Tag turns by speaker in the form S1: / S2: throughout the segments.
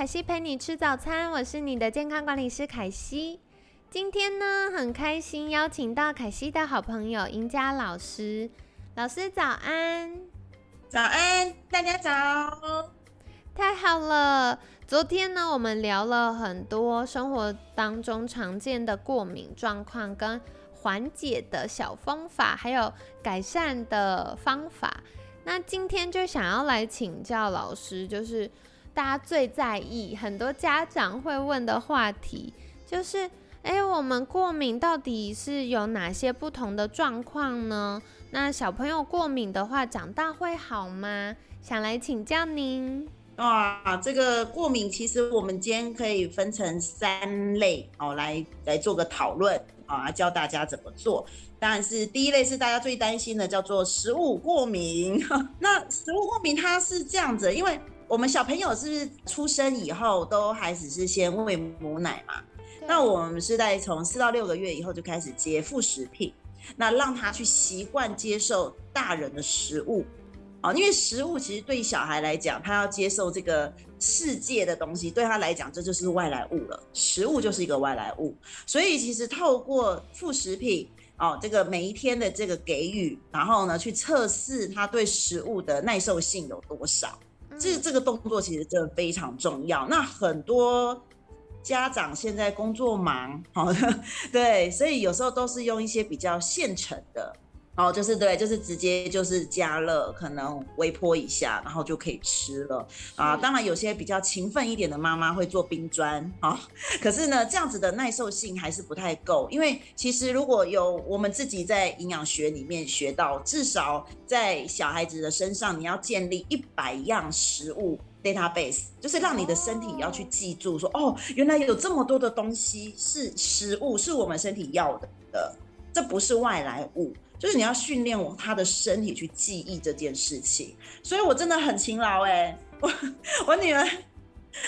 S1: 凯西陪你吃早餐，我是你的健康管理师凯西。今天呢，很开心邀请到凯西的好朋友赢家老师。老师早安！
S2: 早安，大家早！
S1: 太好了！昨天呢，我们聊了很多生活当中常见的过敏状况，跟缓解的小方法，还有改善的方法。那今天就想要来请教老师，就是大家最在意、很多家长会问的话题，就是：哎，我们过敏到底是有哪些不同的状况呢？那小朋友过敏的话，长大会好吗？想来请教您。
S2: 哇，这个过敏其实我们今天可以分成三类哦，来来做个讨论啊，教大家怎么做。当然是第一类是大家最担心的，叫做食物过敏。那食物过敏它是这样子，因为我们小朋友是不是出生以后都还只是先喂母奶嘛，那我们是在从四到六个月以后就开始接副食品，那让他去习惯接受大人的食物。哦，因为食物其实对小孩来讲，他要接受这个世界的东西，对他来讲这就是外来物了。食物就是一个外来物，所以其实透过副食品哦，这个每一天的这个给予，然后呢去测试他对食物的耐受性有多少，这这个动作其实真的非常重要。那很多家长现在工作忙，好，对，所以有时候都是用一些比较现成的。哦，就是对，就是直接就是加热，可能微波一下，然后就可以吃了啊。当然，有些比较勤奋一点的妈妈会做冰砖啊，可是呢，这样子的耐受性还是不太够。因为其实如果有我们自己在营养学里面学到，至少在小孩子的身上，你要建立一百样食物 database，就是让你的身体要去记住说，哦，原来有这么多的东西是食物，是我们身体要的的，这不是外来物。就是你要训练我他的身体去记忆这件事情，所以我真的很勤劳哎，我我女儿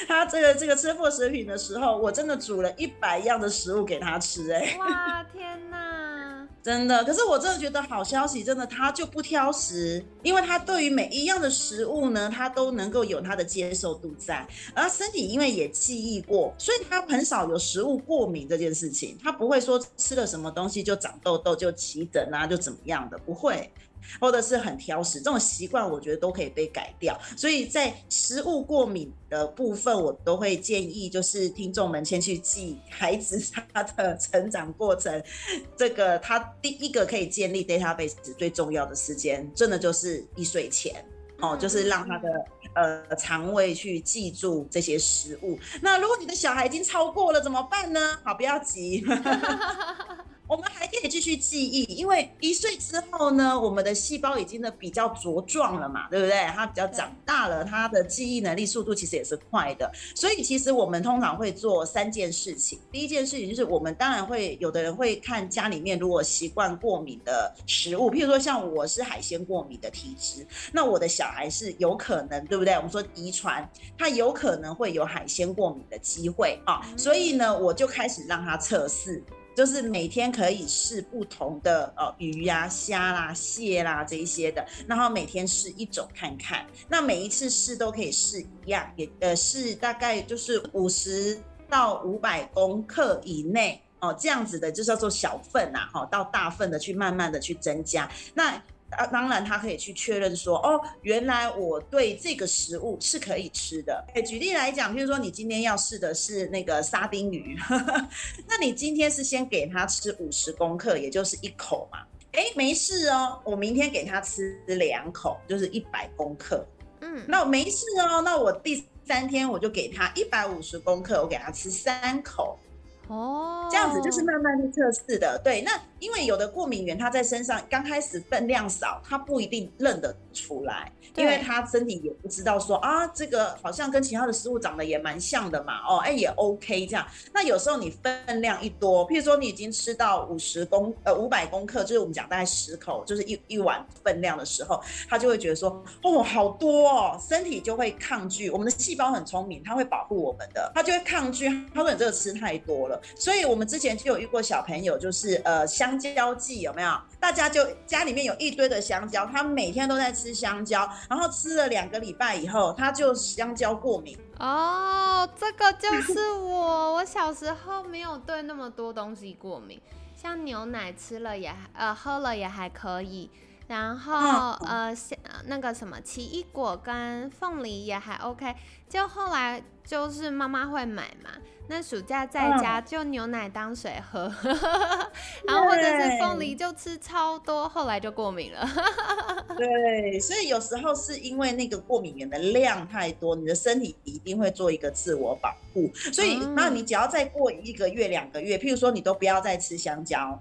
S2: 她这个这个吃副食品的时候，我真的煮了一百样的食物给她吃哎，
S1: 哇天哪！
S2: 真的，可是我真的觉得好消息，真的他就不挑食，因为他对于每一样的食物呢，他都能够有他的接受度在，而身体因为也记忆过，所以他很少有食物过敏这件事情，他不会说吃了什么东西就长痘痘、就起疹啊，就怎么样的，不会。或者是很挑食，这种习惯我觉得都可以被改掉。所以在食物过敏的部分，我都会建议，就是听众们先去记孩子 他的成长过程。这个他第一个可以建立 database 最重要的时间，真的就是一岁前哦，就是让他的呃肠胃去记住这些食物。那如果你的小孩已经超过了怎么办呢？好，不要急。我们还可以继续记忆，因为一岁之后呢，我们的细胞已经呢比较茁壮了嘛，对不对？它比较长大了，它的记忆能力速度其实也是快的。所以其实我们通常会做三件事情。第一件事情就是，我们当然会有的人会看家里面如果习惯过敏的食物，譬如说像我是海鲜过敏的体质，那我的小孩是有可能，对不对？我们说遗传，他有可能会有海鲜过敏的机会啊。所以呢，我就开始让他测试。就是每天可以试不同的呃鱼呀、虾啦、蟹啦这一些的，然后每天试一种看看。那每一次试都可以试一样，也呃试大概就是五十到五百公克以内哦，这样子的就叫做小份呐，哈，到大份的去慢慢的去增加。那啊，当然，他可以去确认说，哦，原来我对这个食物是可以吃的。哎，举例来讲，譬如说你今天要试的是那个沙丁鱼，那你今天是先给他吃五十公克，也就是一口嘛。哎，没事哦，我明天给他吃两口，就是一百公克。嗯，那没事哦，那我第三天我就给他一百五十公克，我给他吃三口。哦，这样子就是慢慢去测试的。对，那因为有的过敏源他在身上刚开始分量少，他不一定认得出来，因为他身体也不知道说啊，这个好像跟其他的食物长得也蛮像的嘛，哦，哎也 OK 这样。那有时候你分量一多，譬如说你已经吃到五十公呃五百公克，就是我们讲大概十口，就是一一碗分量的时候，他就会觉得说哦好多哦，身体就会抗拒。我们的细胞很聪明，它会保护我们的，它就会抗拒，它说你这个吃太多了。所以我们之前就有遇过小朋友，就是呃香。香蕉季有没有？大家就家里面有一堆的香蕉，他每天都在吃香蕉，然后吃了两个礼拜以后，他就香蕉过敏。
S1: 哦，这个就是我，我小时候没有对那么多东西过敏，像牛奶吃了也呃喝了也还可以，然后呃像那个什么奇异果跟凤梨也还 OK，就后来就是妈妈会买嘛。那暑假在家就牛奶当水喝，然后或者是凤梨就吃超多，后来就过敏了。
S2: 对，所以有时候是因为那个过敏源的量太多，你的身体一定会做一个自我保护。所以，那你只要再过一个月、两个月，譬如说你都不要再吃香蕉，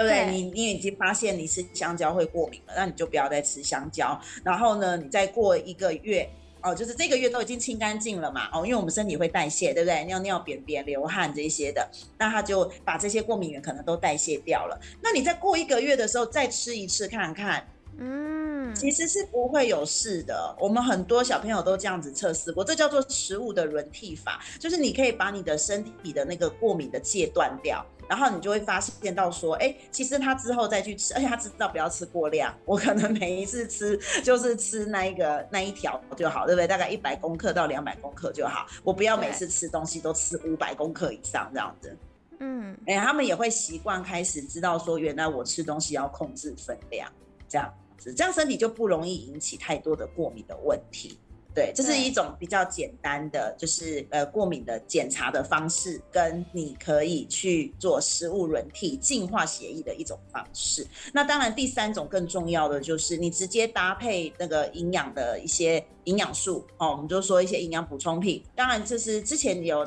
S2: 对不对？你你已经发现你吃香蕉会过敏了，那你就不要再吃香蕉。然后呢，你再过一个月。哦，就是这个月都已经清干净了嘛，哦，因为我们身体会代谢，对不对？尿尿、便便、流汗这些的，那他就把这些过敏源可能都代谢掉了。那你再过一个月的时候再吃一次看看，嗯，其实是不会有事的。我们很多小朋友都这样子测试过，这叫做食物的轮替法，就是你可以把你的身体的那个过敏的戒断掉。然后你就会发现到说，哎，其实他之后再去吃，而且他知道不要吃过量。我可能每一次吃就是吃那一个那一条就好，对不对？大概一百公克到两百公克就好。我不要每次吃东西都吃五百公克以上这样子。嗯，哎，他们也会习惯开始知道说，原来我吃东西要控制分量，这样子，这样身体就不容易引起太多的过敏的问题。对，这是一种比较简单的，就是呃过敏的检查的方式，跟你可以去做食物轮替净化协议的一种方式。那当然，第三种更重要的就是你直接搭配那个营养的一些营养素哦，我们就说一些营养补充品。当然，就是之前有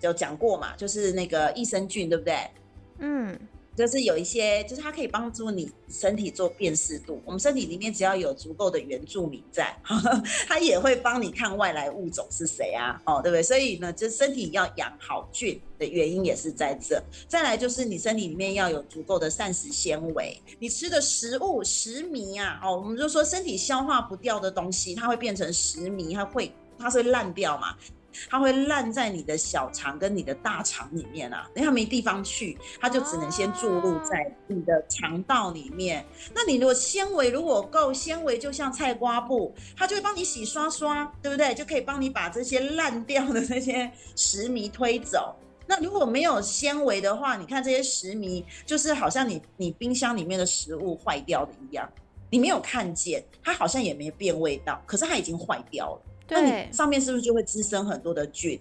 S2: 有讲过嘛，就是那个益生菌，对不对？嗯。就是有一些，就是它可以帮助你身体做辨识度。我们身体里面只要有足够的原住民在，它也会帮你看外来物种是谁啊？哦，对不对？所以呢，就身体要养好菌的原因也是在这。再来就是你身体里面要有足够的膳食纤维。你吃的食物食糜啊，哦，我们就说身体消化不掉的东西，它会变成食糜，它会它会烂掉嘛。它会烂在你的小肠跟你的大肠里面啊，因为它没地方去，它就只能先注入在你的肠道里面。那你如果纤维如果够，纤维就像菜瓜布，它就会帮你洗刷刷，对不对？就可以帮你把这些烂掉的那些石糜推走。那如果没有纤维的话，你看这些石糜，就是好像你你冰箱里面的食物坏掉的一样，你没有看见，它好像也没变味道，可是它已经坏掉了。那你上面是不是就会滋生很多的菌？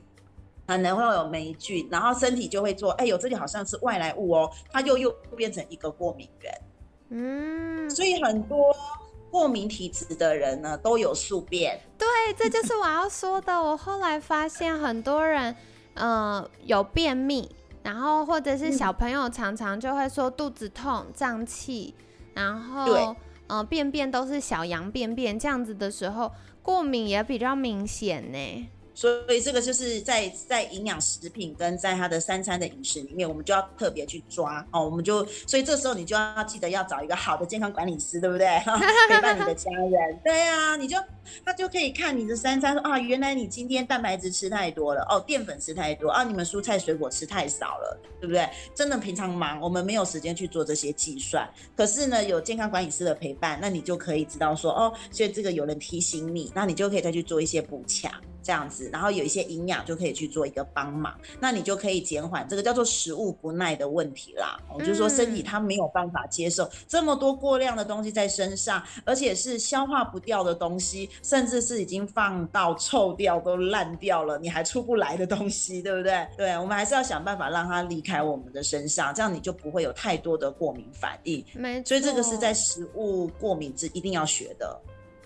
S2: 可能会有霉菌，然后身体就会做，哎呦，这里好像是外来物哦，它就又变成一个过敏源。嗯，所以很多过敏体质的人呢，都有宿便。
S1: 对，这就是我要说的。我后来发现很多人，呃，有便秘，然后或者是小朋友常常就会说肚子痛、胀气，然后呃，便便都是小羊便便这样子的时候。过敏也比较明显呢。
S2: 所以这个就是在在营养食品跟在他的三餐的饮食里面，我们就要特别去抓哦。我们就所以这时候你就要记得要找一个好的健康管理师，对不对？陪伴你的家人。对啊，你就他就可以看你的三餐，说啊，原来你今天蛋白质吃太多了，哦，淀粉吃太多啊，你们蔬菜水果吃太少了，对不对？真的平常忙，我们没有时间去做这些计算。可是呢，有健康管理师的陪伴，那你就可以知道说，哦，所以这个有人提醒你，那你就可以再去做一些补强。这样子，然后有一些营养就可以去做一个帮忙，那你就可以减缓这个叫做食物不耐的问题啦。我就是说身体它没有办法接受这么多过量的东西在身上，而且是消化不掉的东西，甚至是已经放到臭掉都烂掉了，你还出不来的东西，对不对？对，我们还是要想办法让它离开我们的身上，这样你就不会有太多的过敏反应。
S1: 没错，
S2: 所以这个是在食物过敏之一定要学的。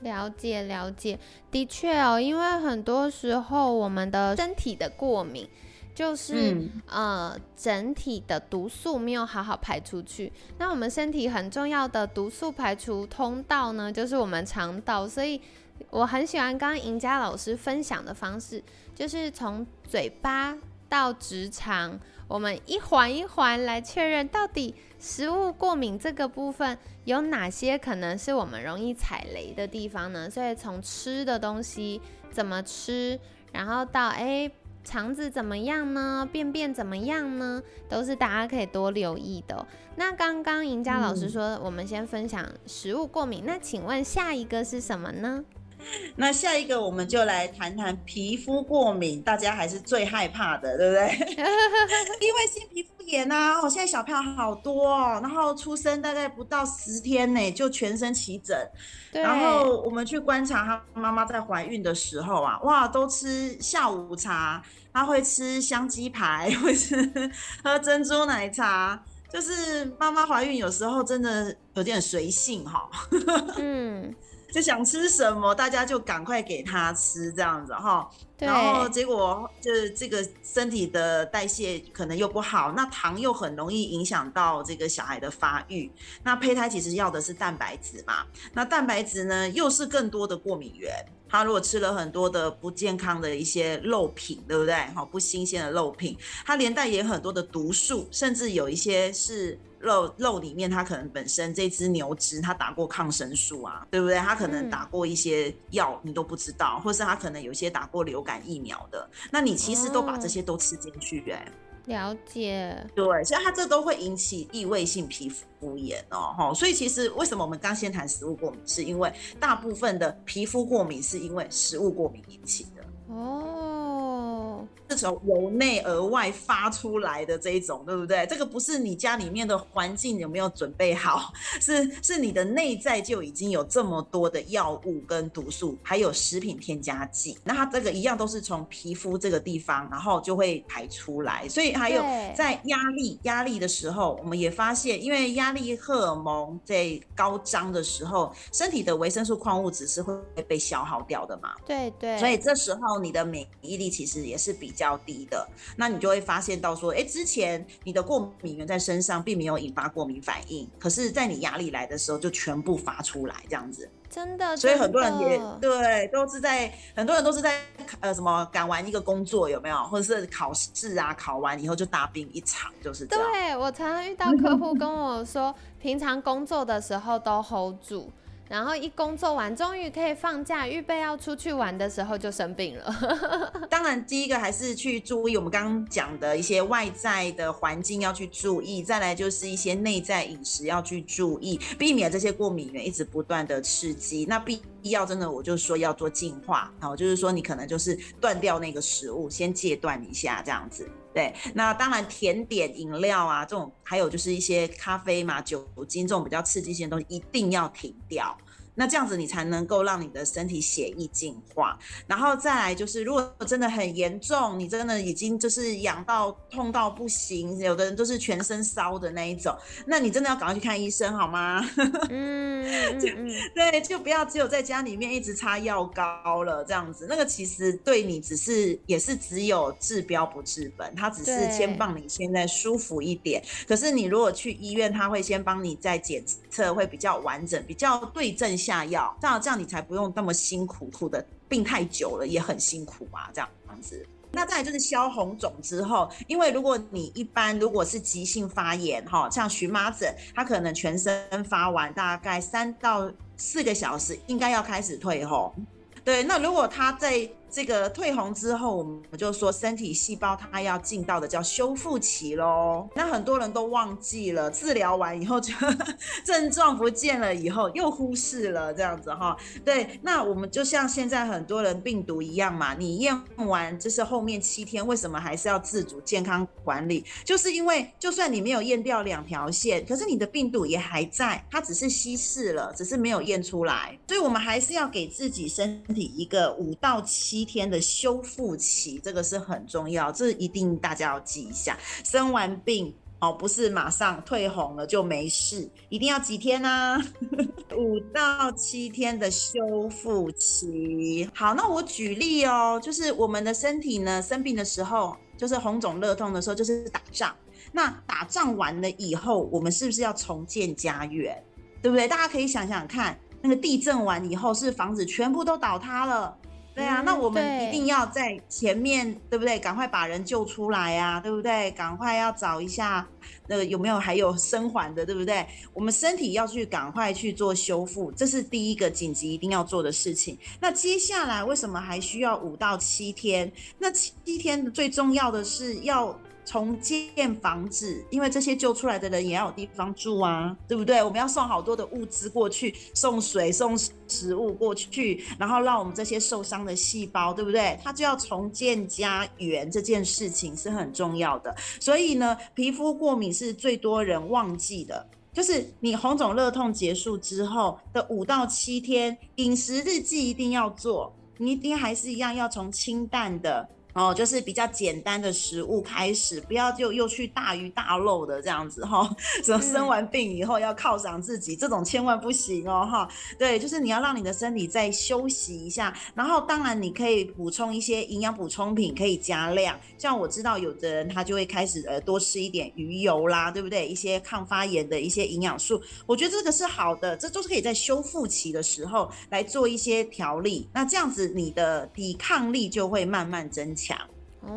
S1: 了解了解，的确哦，因为很多时候我们的身体的过敏，就是呃整体的毒素没有好好排出去。那我们身体很重要的毒素排除通道呢，就是我们肠道。所以我很喜欢刚刚赢家老师分享的方式，就是从嘴巴到直肠，我们一环一环来确认到底食物过敏这个部分有哪些可能是我们容易踩雷的地方呢？所以从吃的东西怎么吃，然后到哎。肠子怎么样呢？便便怎么样呢？都是大家可以多留意的。那刚刚赢家老师说，我们先分享食物过敏。那请问下一个是什么呢？
S2: 那下一个我们就来谈谈皮肤过敏，大家还是最害怕的，对不对？因为性皮肤炎啊，哦，现在小朋友好多哦，然后出生大概不到十天呢，就全身起疹。然后我们去观察他妈妈在怀孕的时候啊，哇，都吃下午茶，他会吃香鸡排，会吃喝珍珠奶茶，就是妈妈怀孕有时候真的有点随性哈。嗯。就想吃什么，大家就赶快给他吃，这样子哈。然后结果就是这个身体的代谢可能又不好，那糖又很容易影响到这个小孩的发育。那胚胎其实要的是蛋白质嘛，那蛋白质呢又是更多的过敏源。他如果吃了很多的不健康的一些肉品，对不对？哈，不新鲜的肉品，它连带也很多的毒素，甚至有一些是。肉肉里面，它可能本身这只牛只它打过抗生素啊，对不对？它可能打过一些药，你都不知道，或是它可能有些打过流感疫苗的，那你其实都把这些都吃进去，哎，
S1: 了解。
S2: 对，所以它这都会引起异位性皮肤炎哦，哈。所以其实为什么我们刚先谈食物过敏，是因为大部分的皮肤过敏是因为食物过敏引起的哦。这种由内而外发出来的这一种，对不对？这个不是你家里面的环境有没有准备好，是是你的内在就已经有这么多的药物跟毒素，还有食品添加剂。那它这个一样都是从皮肤这个地方，然后就会排出来。所以还有在压力压力的时候，我们也发现，因为压力荷尔蒙在高涨的时候，身体的维生素矿物质是会被消耗掉的嘛？
S1: 对对。
S2: 所以这时候你的免疫力其实也是比。较低的，那你就会发现到说，哎，之前你的过敏源在身上并没有引发过敏反应，可是，在你压力来的时候就全部发出来，这样子。
S1: 真的，
S2: 所以很多人也对，都是在很多人都是在呃什么赶完一个工作有没有，或者是考试啊，考完以后就大病一场，就是这样。
S1: 对我常常遇到客户跟我说，平常工作的时候都 hold 住。然后一工作完，终于可以放假，预备要出去玩的时候就生病了。
S2: 当然，第一个还是去注意我们刚刚讲的一些外在的环境要去注意，再来就是一些内在饮食要去注意，避免这些过敏源一直不断的刺激。那必要真的，我就说要做净化，好，就是说你可能就是断掉那个食物，先戒断一下这样子。对，那当然甜点、饮料啊，这种还有就是一些咖啡嘛、酒精这种比较刺激性的东西，一定要停掉。那这样子你才能够让你的身体血液净化，然后再来就是，如果真的很严重，你真的已经就是痒到痛到不行，有的人都是全身烧的那一种，那你真的要赶快去看医生好吗？嗯，就对，就不要只有在家里面一直擦药膏了，这样子，那个其实对你只是也是只有治标不治本，它只是先帮你现在舒服一点，可是你如果去医院，他会先帮你再检测，会比较完整，比较对症。下药，这样这样你才不用那么辛苦，苦的病太久了也很辛苦啊，这样子。那再就是消红肿之后，因为如果你一般如果是急性发炎哈，像荨麻疹，它可能全身发完大概三到四个小时，应该要开始退红。对，那如果它在这个退红之后，我们就说身体细胞它要进到的叫修复期喽。那很多人都忘记了，治疗完以后就 症状不见了，以后又忽视了这样子哈。对，那我们就像现在很多人病毒一样嘛，你验完就是后面七天，为什么还是要自主健康管理？就是因为就算你没有验掉两条线，可是你的病毒也还在，它只是稀释了，只是没有验出来。所以我们还是要给自己身体一个五到七。天的修复期，这个是很重要，这一定大家要记一下。生完病哦，不是马上退红了就没事，一定要几天呢？五到七天的修复期。好，那我举例哦，就是我们的身体呢，生病的时候。就是红肿热痛的时候，就是打仗。那打仗完了以后，我们是不是要重建家园？对不对？大家可以想想看，那个地震完以后，是房子全部都倒塌了。对啊，那我们一定要在前面，对不对？赶快把人救出来呀，对不对？赶快要找一下，那个有没有还有生还的，对不对？我们身体要去赶快去做修复，这是第一个紧急一定要做的事情。那接下来为什么还需要五到七天？那七天最重要的是要。重建房子，因为这些救出来的人也要有地方住啊，对不对？我们要送好多的物资过去，送水、送食物过去，然后让我们这些受伤的细胞，对不对？它就要重建家园，这件事情是很重要的。所以呢，皮肤过敏是最多人忘记的，就是你红肿热痛结束之后的五到七天，饮食日记一定要做，你一定还是一样要从清淡的。哦，就是比较简单的食物开始，不要就又去大鱼大肉的这样子哈。什么生完病以后要犒赏自己，这种千万不行哦哈。对，就是你要让你的身体再休息一下，然后当然你可以补充一些营养补充品，可以加量。像我知道有的人他就会开始呃多吃一点鱼油啦，对不对？一些抗发炎的一些营养素，我觉得这个是好的，这都是可以在修复期的时候来做一些调理。那这样子你的抵抗力就会慢慢增强。强，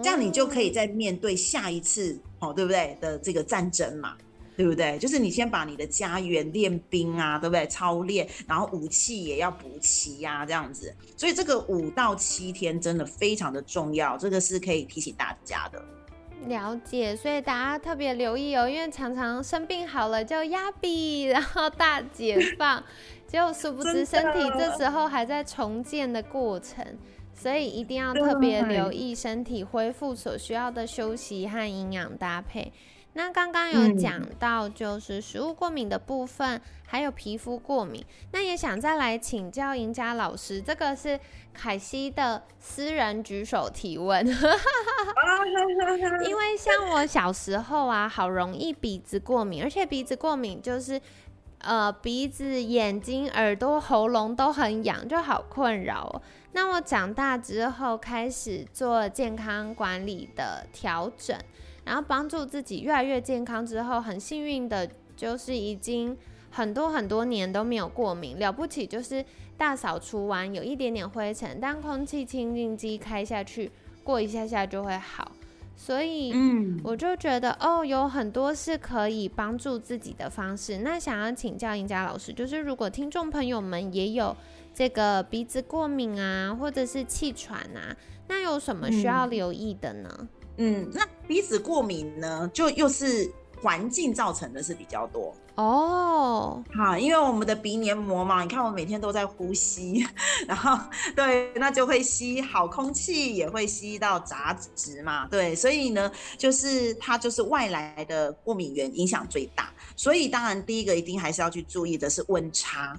S2: 这样你就可以再面对下一次，哦，对不对的这个战争嘛，对不对？就是你先把你的家园练兵啊，对不对？操练，然后武器也要补齐呀，这样子。所以这个五到七天真的非常的重要，这个是可以提醒大家的。
S1: 了解，所以大家特别留意哦，因为常常生病好了就压笔，然后大解放，结果殊不知身体这时候还在重建的过程。所以一定要特别留意身体恢复所需要的休息和营养搭配。那刚刚有讲到就是食物过敏的部分，还有皮肤过敏。那也想再来请教赢家老师，这个是凯西的私人举手提问。因为像我小时候啊，好容易鼻子过敏，而且鼻子过敏就是呃鼻子、眼睛、耳朵、喉咙都很痒，就好困扰。那我长大之后开始做健康管理的调整，然后帮助自己越来越健康。之后很幸运的就是已经很多很多年都没有过敏，了不起就是大扫除完有一点点灰尘，但空气清净机开下去，过一下下就会好。所以，嗯，我就觉得哦，有很多是可以帮助自己的方式。那想要请教赢佳老师，就是如果听众朋友们也有。这个鼻子过敏啊，或者是气喘啊，那有什么需要留意的呢？
S2: 嗯，那鼻子过敏呢，就又是环境造成的是比较多
S1: 哦。
S2: 好，因为我们的鼻黏膜嘛，你看我每天都在呼吸，然后对，那就会吸好空气，也会吸到杂质嘛，对，所以呢，就是它就是外来的过敏源影响最大。所以当然第一个一定还是要去注意的是温差。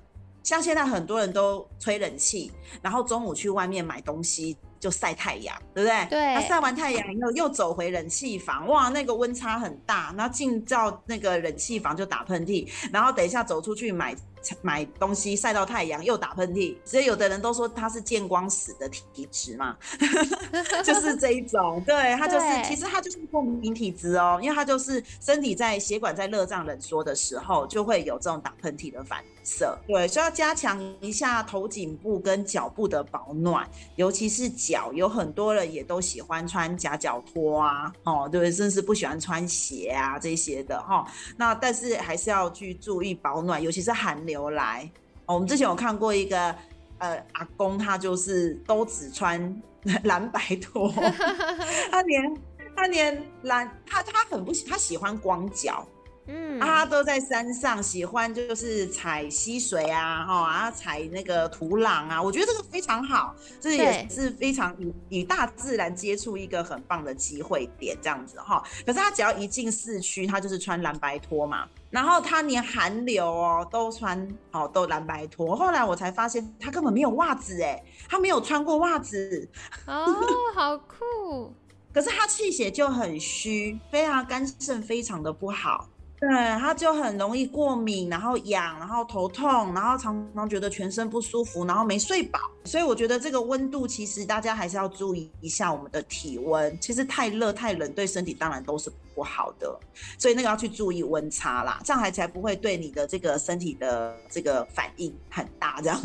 S2: 像现在很多人都吹冷气，然后中午去外面买东西就晒太阳，对不对？
S1: 对。
S2: 那晒完太阳以后又走回冷气房，哇，那个温差很大，然后进到那个冷气房就打喷嚏，然后等一下走出去买。买东西晒到太阳又打喷嚏，所以有的人都说他是见光死的体质嘛，就是这一种，对他就是其实他就是过敏体质哦，因为他就是身体在血管在热胀冷缩的时候就会有这种打喷嚏的反射，对，所以要加强一下头颈部跟脚部的保暖，尤其是脚，有很多人也都喜欢穿夹脚拖啊，哦，对，甚至不喜欢穿鞋啊这些的哈，那但是还是要去注意保暖，尤其是寒。流来，我们之前有看过一个呃阿公，他就是都只穿蓝白拖，他连他连蓝他他很不喜他喜欢光脚。嗯，他都在山上，喜欢就是踩溪水啊，哈啊踩那个土壤啊，我觉得这个非常好，这也是非常与与大自然接触一个很棒的机会点，这样子哈。可是他只要一进市区，他就是穿蓝白拖嘛，然后他连寒流哦都穿哦都蓝白拖。后来我才发现他根本没有袜子哎，他没有穿过袜子
S1: 哦，好酷。
S2: 可是他气血就很虚，非常肝肾非常的不好。对，他就很容易过敏，然后痒，然后头痛，然后常常觉得全身不舒服，然后没睡饱。所以我觉得这个温度其实大家还是要注意一下我们的体温。其实太热太冷对身体当然都是不好的，所以那个要去注意温差啦，这样还才不会对你的这个身体的这个反应很大这样。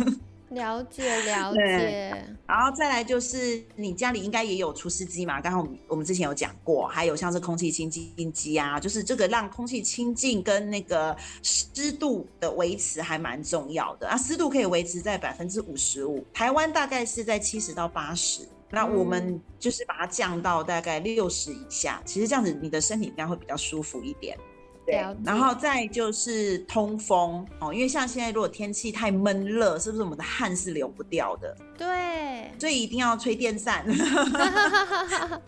S1: 了解了解，
S2: 然后再来就是你家里应该也有除湿机嘛？刚刚我们我们之前有讲过，还有像是空气清净机啊，就是这个让空气清净跟那个湿度的维持还蛮重要的啊。湿度可以维持在百分之五十五，台湾大概是在七十到八十，那我们就是把它降到大概六十以下，其实这样子你的身体应该会比较舒服一点。对，然后再就是通风哦，因为像现在如果天气太闷热，是不是我们的汗是流不掉的？
S1: 对，
S2: 所以一定要吹电扇，要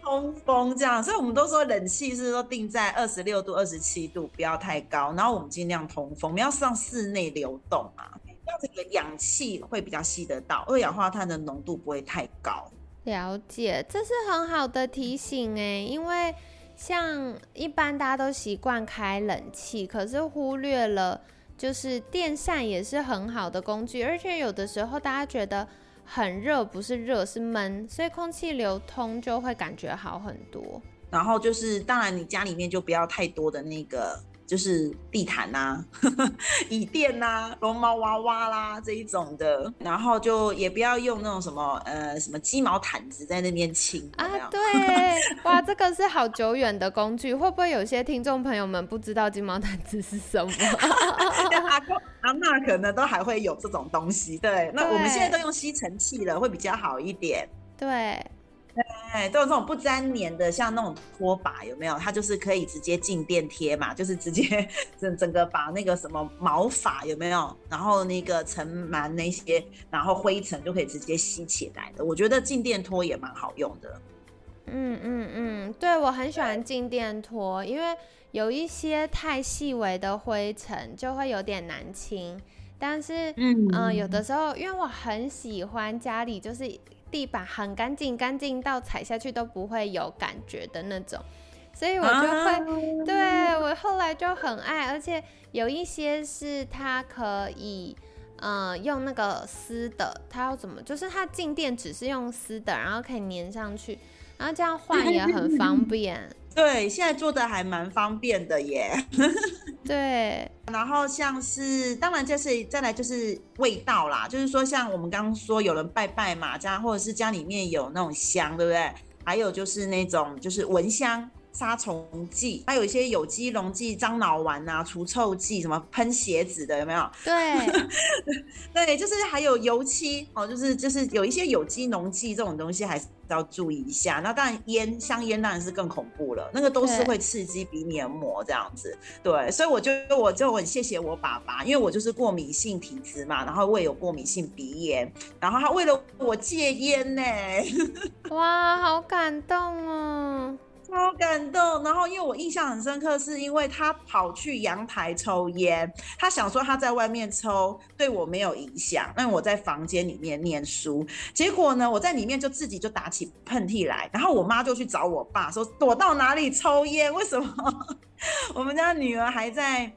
S2: 通风这样。所以我们都说冷气是说定在二十六度、二十七度，不要太高。然后我们尽量通风，我们要让室内流动啊，让这个氧气会比较吸得到，二氧化碳的浓度不会太高。
S1: 了解，这是很好的提醒哎，因为。像一般大家都习惯开冷气，可是忽略了就是电扇也是很好的工具，而且有的时候大家觉得很热，不是热是闷，所以空气流通就会感觉好很多。
S2: 然后就是，当然你家里面就不要太多的那个。就是地毯呐、椅垫呐、绒毛娃娃啦这一种的，然后就也不要用那种什么呃什么鸡毛毯子在那边清
S1: 啊。对，哇，这个是好久远的工具，会不会有些听众朋友们不知道鸡毛毯子是什么？
S2: 阿公阿妈可能都还会有这种东西。对，那我们现在都用吸尘器了，会比较好一点。
S1: 对。
S2: 对，都有这种不粘黏的，像那种拖把有没有？它就是可以直接静电贴嘛，就是直接整整个把那个什么毛发有没有？然后那个尘螨那些，然后灰尘就可以直接吸起来的。我觉得静电拖也蛮好用的。
S1: 嗯嗯嗯，对我很喜欢静电拖，因为有一些太细微的灰尘就会有点难清，但是嗯，有的时候因为我很喜欢家里就是。地板很干净，干净到踩下去都不会有感觉的那种，所以我就会，对我后来就很爱，而且有一些是它可以，嗯，用那个撕的，它要怎么，就是它静电只是用撕的，然后可以粘上去，然后这样换也很方便。
S2: 对，现在做的还蛮方便的耶。
S1: 对，
S2: 然后像是，当然这是再来就是味道啦，就是说像我们刚刚说有人拜拜嘛，家或者是家里面有那种香，对不对？还有就是那种就是蚊香。杀虫剂，还有一些有机溶剂、樟脑丸啊、除臭剂，什么喷鞋子的有没有？
S1: 对，
S2: 对，就是还有油漆哦，就是就是有一些有机溶剂这种东西还是要注意一下。那当然烟香烟当然是更恐怖了，那个都是会刺激鼻黏膜这样子。对，所以我就我就很谢谢我爸爸，因为我就是过敏性体质嘛，然后我也有过敏性鼻炎，然后他为了我戒烟呢。
S1: 哇，好感动哦。
S2: 好感动，然后因为我印象很深刻，是因为他跑去阳台抽烟，他想说他在外面抽对我没有影响，那我在房间里面念书，结果呢，我在里面就自己就打起喷嚏来，然后我妈就去找我爸说躲到哪里抽烟，为什么？我们家女儿还在？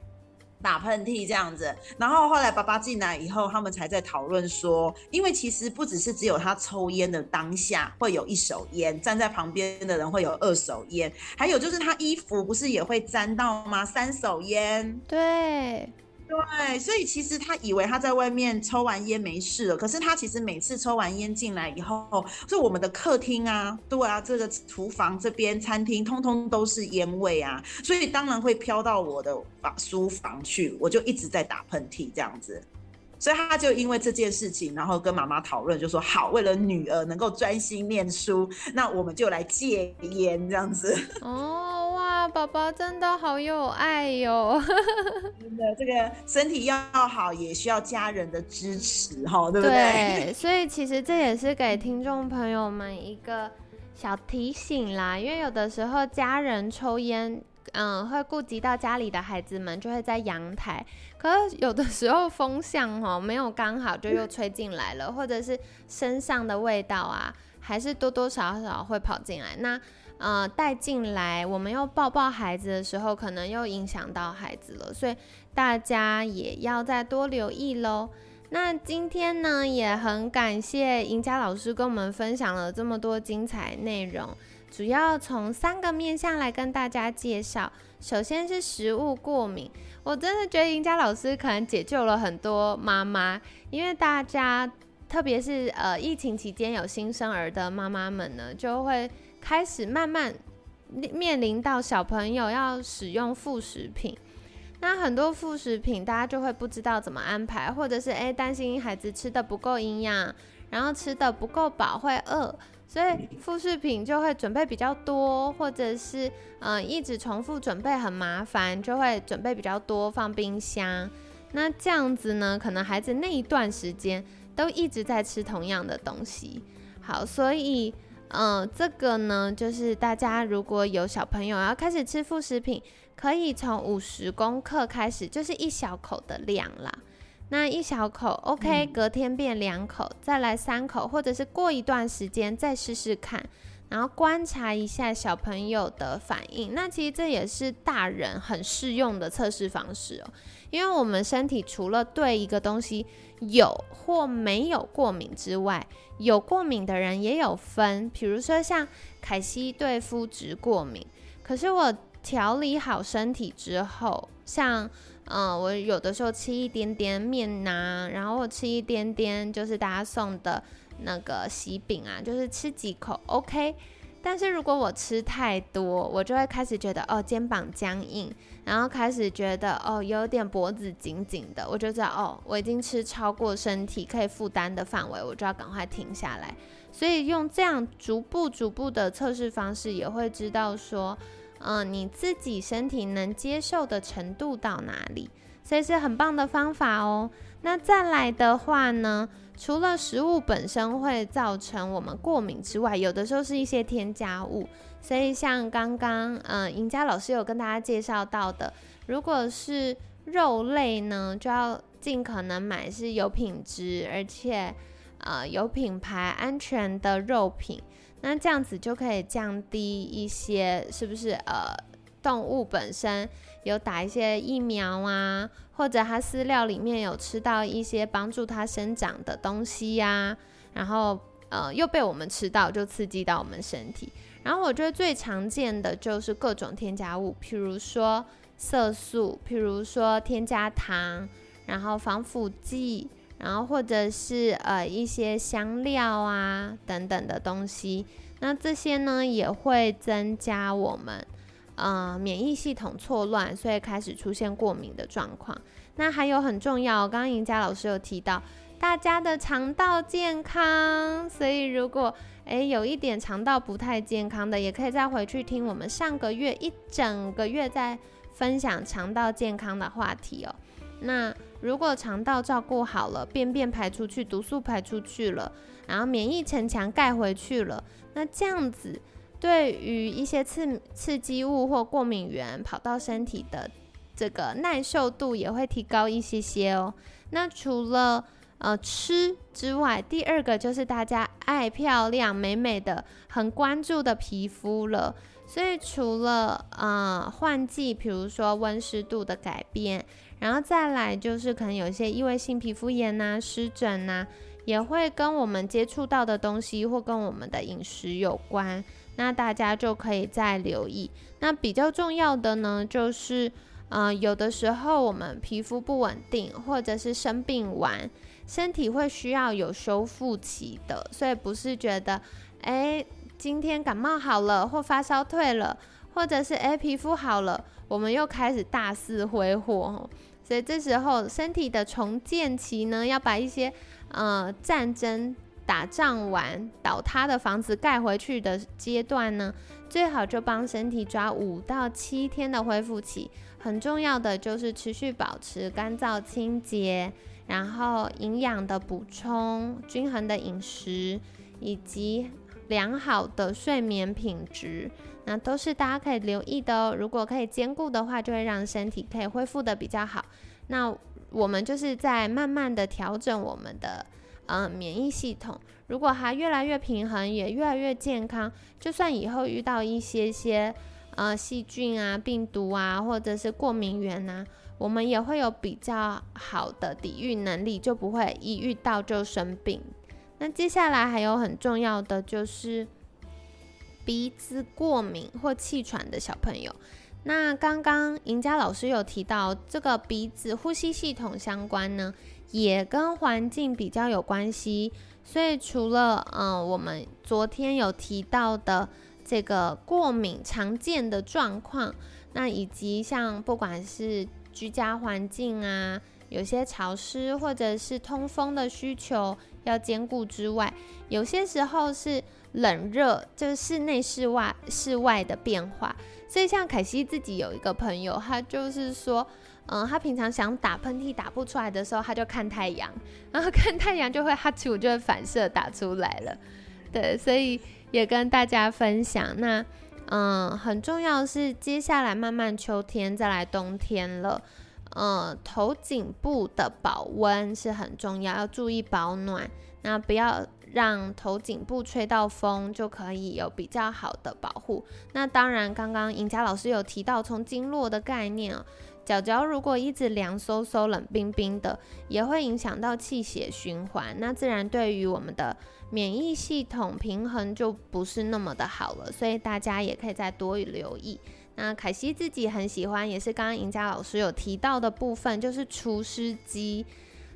S2: 打喷嚏这样子，然后后来爸爸进来以后，他们才在讨论说，因为其实不只是只有他抽烟的当下会有一手烟，站在旁边的人会有二手烟，还有就是他衣服不是也会沾到吗？三手烟，
S1: 对。
S2: 对，所以其实他以为他在外面抽完烟没事了，可是他其实每次抽完烟进来以后，就我们的客厅啊，对啊，这个厨房这边、餐厅，通通都是烟味啊，所以当然会飘到我的房书房去，我就一直在打喷嚏这样子。所以他就因为这件事情，然后跟妈妈讨论，就说好，为了女儿能够专心念书，那我们就来戒烟这样子。
S1: 哦哇，宝宝真的好有爱哟！
S2: 真的，这个身体要好，也需要家人的支持哈，对不对？
S1: 对，所以其实这也是给听众朋友们一个小提醒啦，因为有的时候家人抽烟。嗯，会顾及到家里的孩子们，就会在阳台。可是有的时候风向哦没有刚好，就又吹进来了，或者是身上的味道啊，还是多多少少会跑进来。那呃带进来，我们又抱抱孩子的时候，可能又影响到孩子了，所以大家也要再多留意喽。那今天呢，也很感谢赢家老师跟我们分享了这么多精彩内容，主要从三个面向来跟大家介绍。首先是食物过敏，我真的觉得赢家老师可能解救了很多妈妈，因为大家，特别是呃疫情期间有新生儿的妈妈们呢，就会开始慢慢面临到小朋友要使用副食品。那很多副食品，大家就会不知道怎么安排，或者是诶担心孩子吃的不够营养，然后吃的不够饱会饿，所以副食品就会准备比较多，或者是嗯一直重复准备很麻烦，就会准备比较多放冰箱。那这样子呢，可能孩子那一段时间都一直在吃同样的东西。好，所以嗯这个呢，就是大家如果有小朋友要开始吃副食品。可以从五十公克开始，就是一小口的量啦。那一小口，OK，隔天变两口，再来三口，或者是过一段时间再试试看，然后观察一下小朋友的反应。那其实这也是大人很适用的测试方式哦，因为我们身体除了对一个东西有或没有过敏之外，有过敏的人也有分，比如说像凯西对肤质过敏，可是我。调理好身体之后，像嗯，我有的时候吃一点点面呐，然后吃一点点就是大家送的那个喜饼啊，就是吃几口 OK。但是如果我吃太多，我就会开始觉得哦肩膀僵硬，然后开始觉得哦有点脖子紧紧的，我就知道哦我已经吃超过身体可以负担的范围，我就要赶快停下来。所以用这样逐步逐步的测试方式，也会知道说。嗯，你自己身体能接受的程度到哪里？所以是很棒的方法哦。那再来的话呢，除了食物本身会造成我们过敏之外，有的时候是一些添加物。所以像刚刚嗯，赢家老师有跟大家介绍到的，如果是肉类呢，就要尽可能买是有品质而且呃有品牌、安全的肉品。那这样子就可以降低一些，是不是？呃，动物本身有打一些疫苗啊，或者它饲料里面有吃到一些帮助它生长的东西呀，然后呃又被我们吃到，就刺激到我们身体。然后我觉得最常见的就是各种添加物，譬如说色素，譬如说添加糖，然后防腐剂。然后或者是呃一些香料啊等等的东西，那这些呢也会增加我们呃免疫系统错乱，所以开始出现过敏的状况。那还有很重要，刚刚赢家老师有提到大家的肠道健康，所以如果诶有一点肠道不太健康的，也可以再回去听我们上个月一整个月在分享肠道健康的话题哦。那如果肠道照顾好了，便便排出去，毒素排出去了，然后免疫城墙盖回去了，那这样子对于一些刺刺激物或过敏源跑到身体的这个耐受度也会提高一些些哦。那除了呃吃之外，第二个就是大家爱漂亮、美美的、很关注的皮肤了。所以除了呃换季，比如说温湿度的改变。然后再来就是可能有一些异位性皮肤炎呐、湿疹呐，也会跟我们接触到的东西或跟我们的饮食有关。那大家就可以再留意。那比较重要的呢，就是呃有的时候我们皮肤不稳定，或者是生病完，身体会需要有修复期的。所以不是觉得哎今天感冒好了或发烧退了，或者是哎皮肤好了，我们又开始大肆挥霍。所以这时候身体的重建期呢，要把一些呃战争打仗完倒塌的房子盖回去的阶段呢，最好就帮身体抓五到七天的恢复期。很重要的就是持续保持干燥清洁，然后营养的补充、均衡的饮食以及良好的睡眠品质。那都是大家可以留意的哦。如果可以兼顾的话，就会让身体可以恢复的比较好。那我们就是在慢慢的调整我们的呃免疫系统。如果它越来越平衡，也越来越健康，就算以后遇到一些些呃细菌啊、病毒啊，或者是过敏源呐，我们也会有比较好的抵御能力，就不会一遇到就生病。那接下来还有很重要的就是鼻子过敏或气喘的小朋友。那刚刚赢家老师有提到，这个鼻子呼吸系统相关呢，也跟环境比较有关系。所以除了嗯，我们昨天有提到的这个过敏常见的状况，那以及像不管是居家环境啊，有些潮湿或者是通风的需求要兼顾之外，有些时候是冷热，就是室内室外室外的变化。所以，像凯西自己有一个朋友，他就是说，嗯，他平常想打喷嚏打不出来的时候，他就看太阳，然后看太阳就会哈气，就会反射打出来了。对，所以也跟大家分享。那，嗯，很重要是接下来慢慢秋天再来冬天了，嗯，头颈部的保温是很重要，要注意保暖，那不要。让头颈部吹到风，就可以有比较好的保护。那当然，刚刚赢家老师有提到从经络的概念哦，脚脚如果一直凉飕飕、冷冰冰的，也会影响到气血循环，那自然对于我们的免疫系统平衡就不是那么的好了。所以大家也可以再多留意。那凯西自己很喜欢，也是刚刚赢家老师有提到的部分，就是除湿机。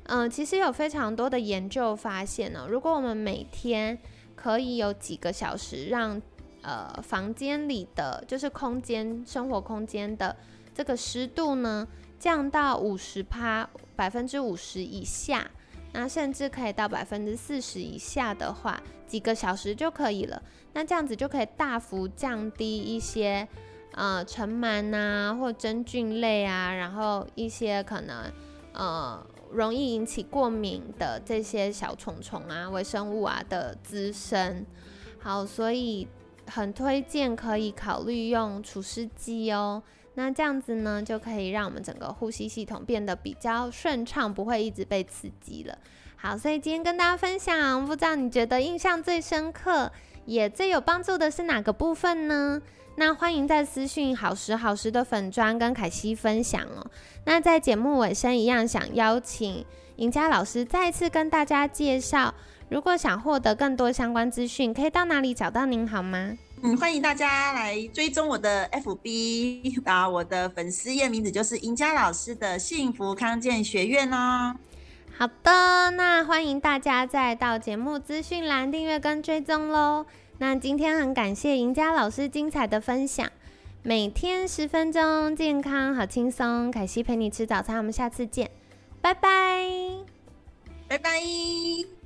S1: 嗯，其实有非常多的研究发现呢，如果我们每天可以有几个小时让呃房间里的就是空间生活空间的这个湿度呢降到五十帕百分之五十以下，那甚至可以到百分之四十以下的话，几个小时就可以了。那这样子就可以大幅降低一些呃尘螨呐或真菌类啊，然后一些可能呃。容易引起过敏的这些小虫虫啊、微生物啊的滋生，好，所以很推荐可以考虑用除湿机哦。那这样子呢，就可以让我们整个呼吸系统变得比较顺畅，不会一直被刺激了。好，所以今天跟大家分享，不知道你觉得印象最深刻，也最有帮助的是哪个部分呢？那欢迎在私讯好时好时的粉砖跟凯西分享哦。那在节目尾声一样，想邀请赢家老师再次跟大家介绍，如果想获得更多相关资讯，可以到哪里找到您好吗？
S2: 嗯，欢迎大家来追踪我的 FB 啊，我的粉丝页名字就是赢家老师的幸福康健学院哦。
S1: 好的，那欢迎大家再到节目资讯栏订阅跟追踪喽。那今天很感谢赢家老师精彩的分享，每天十分钟，健康好轻松。凯西陪你吃早餐，我们下次见，拜拜，
S2: 拜拜。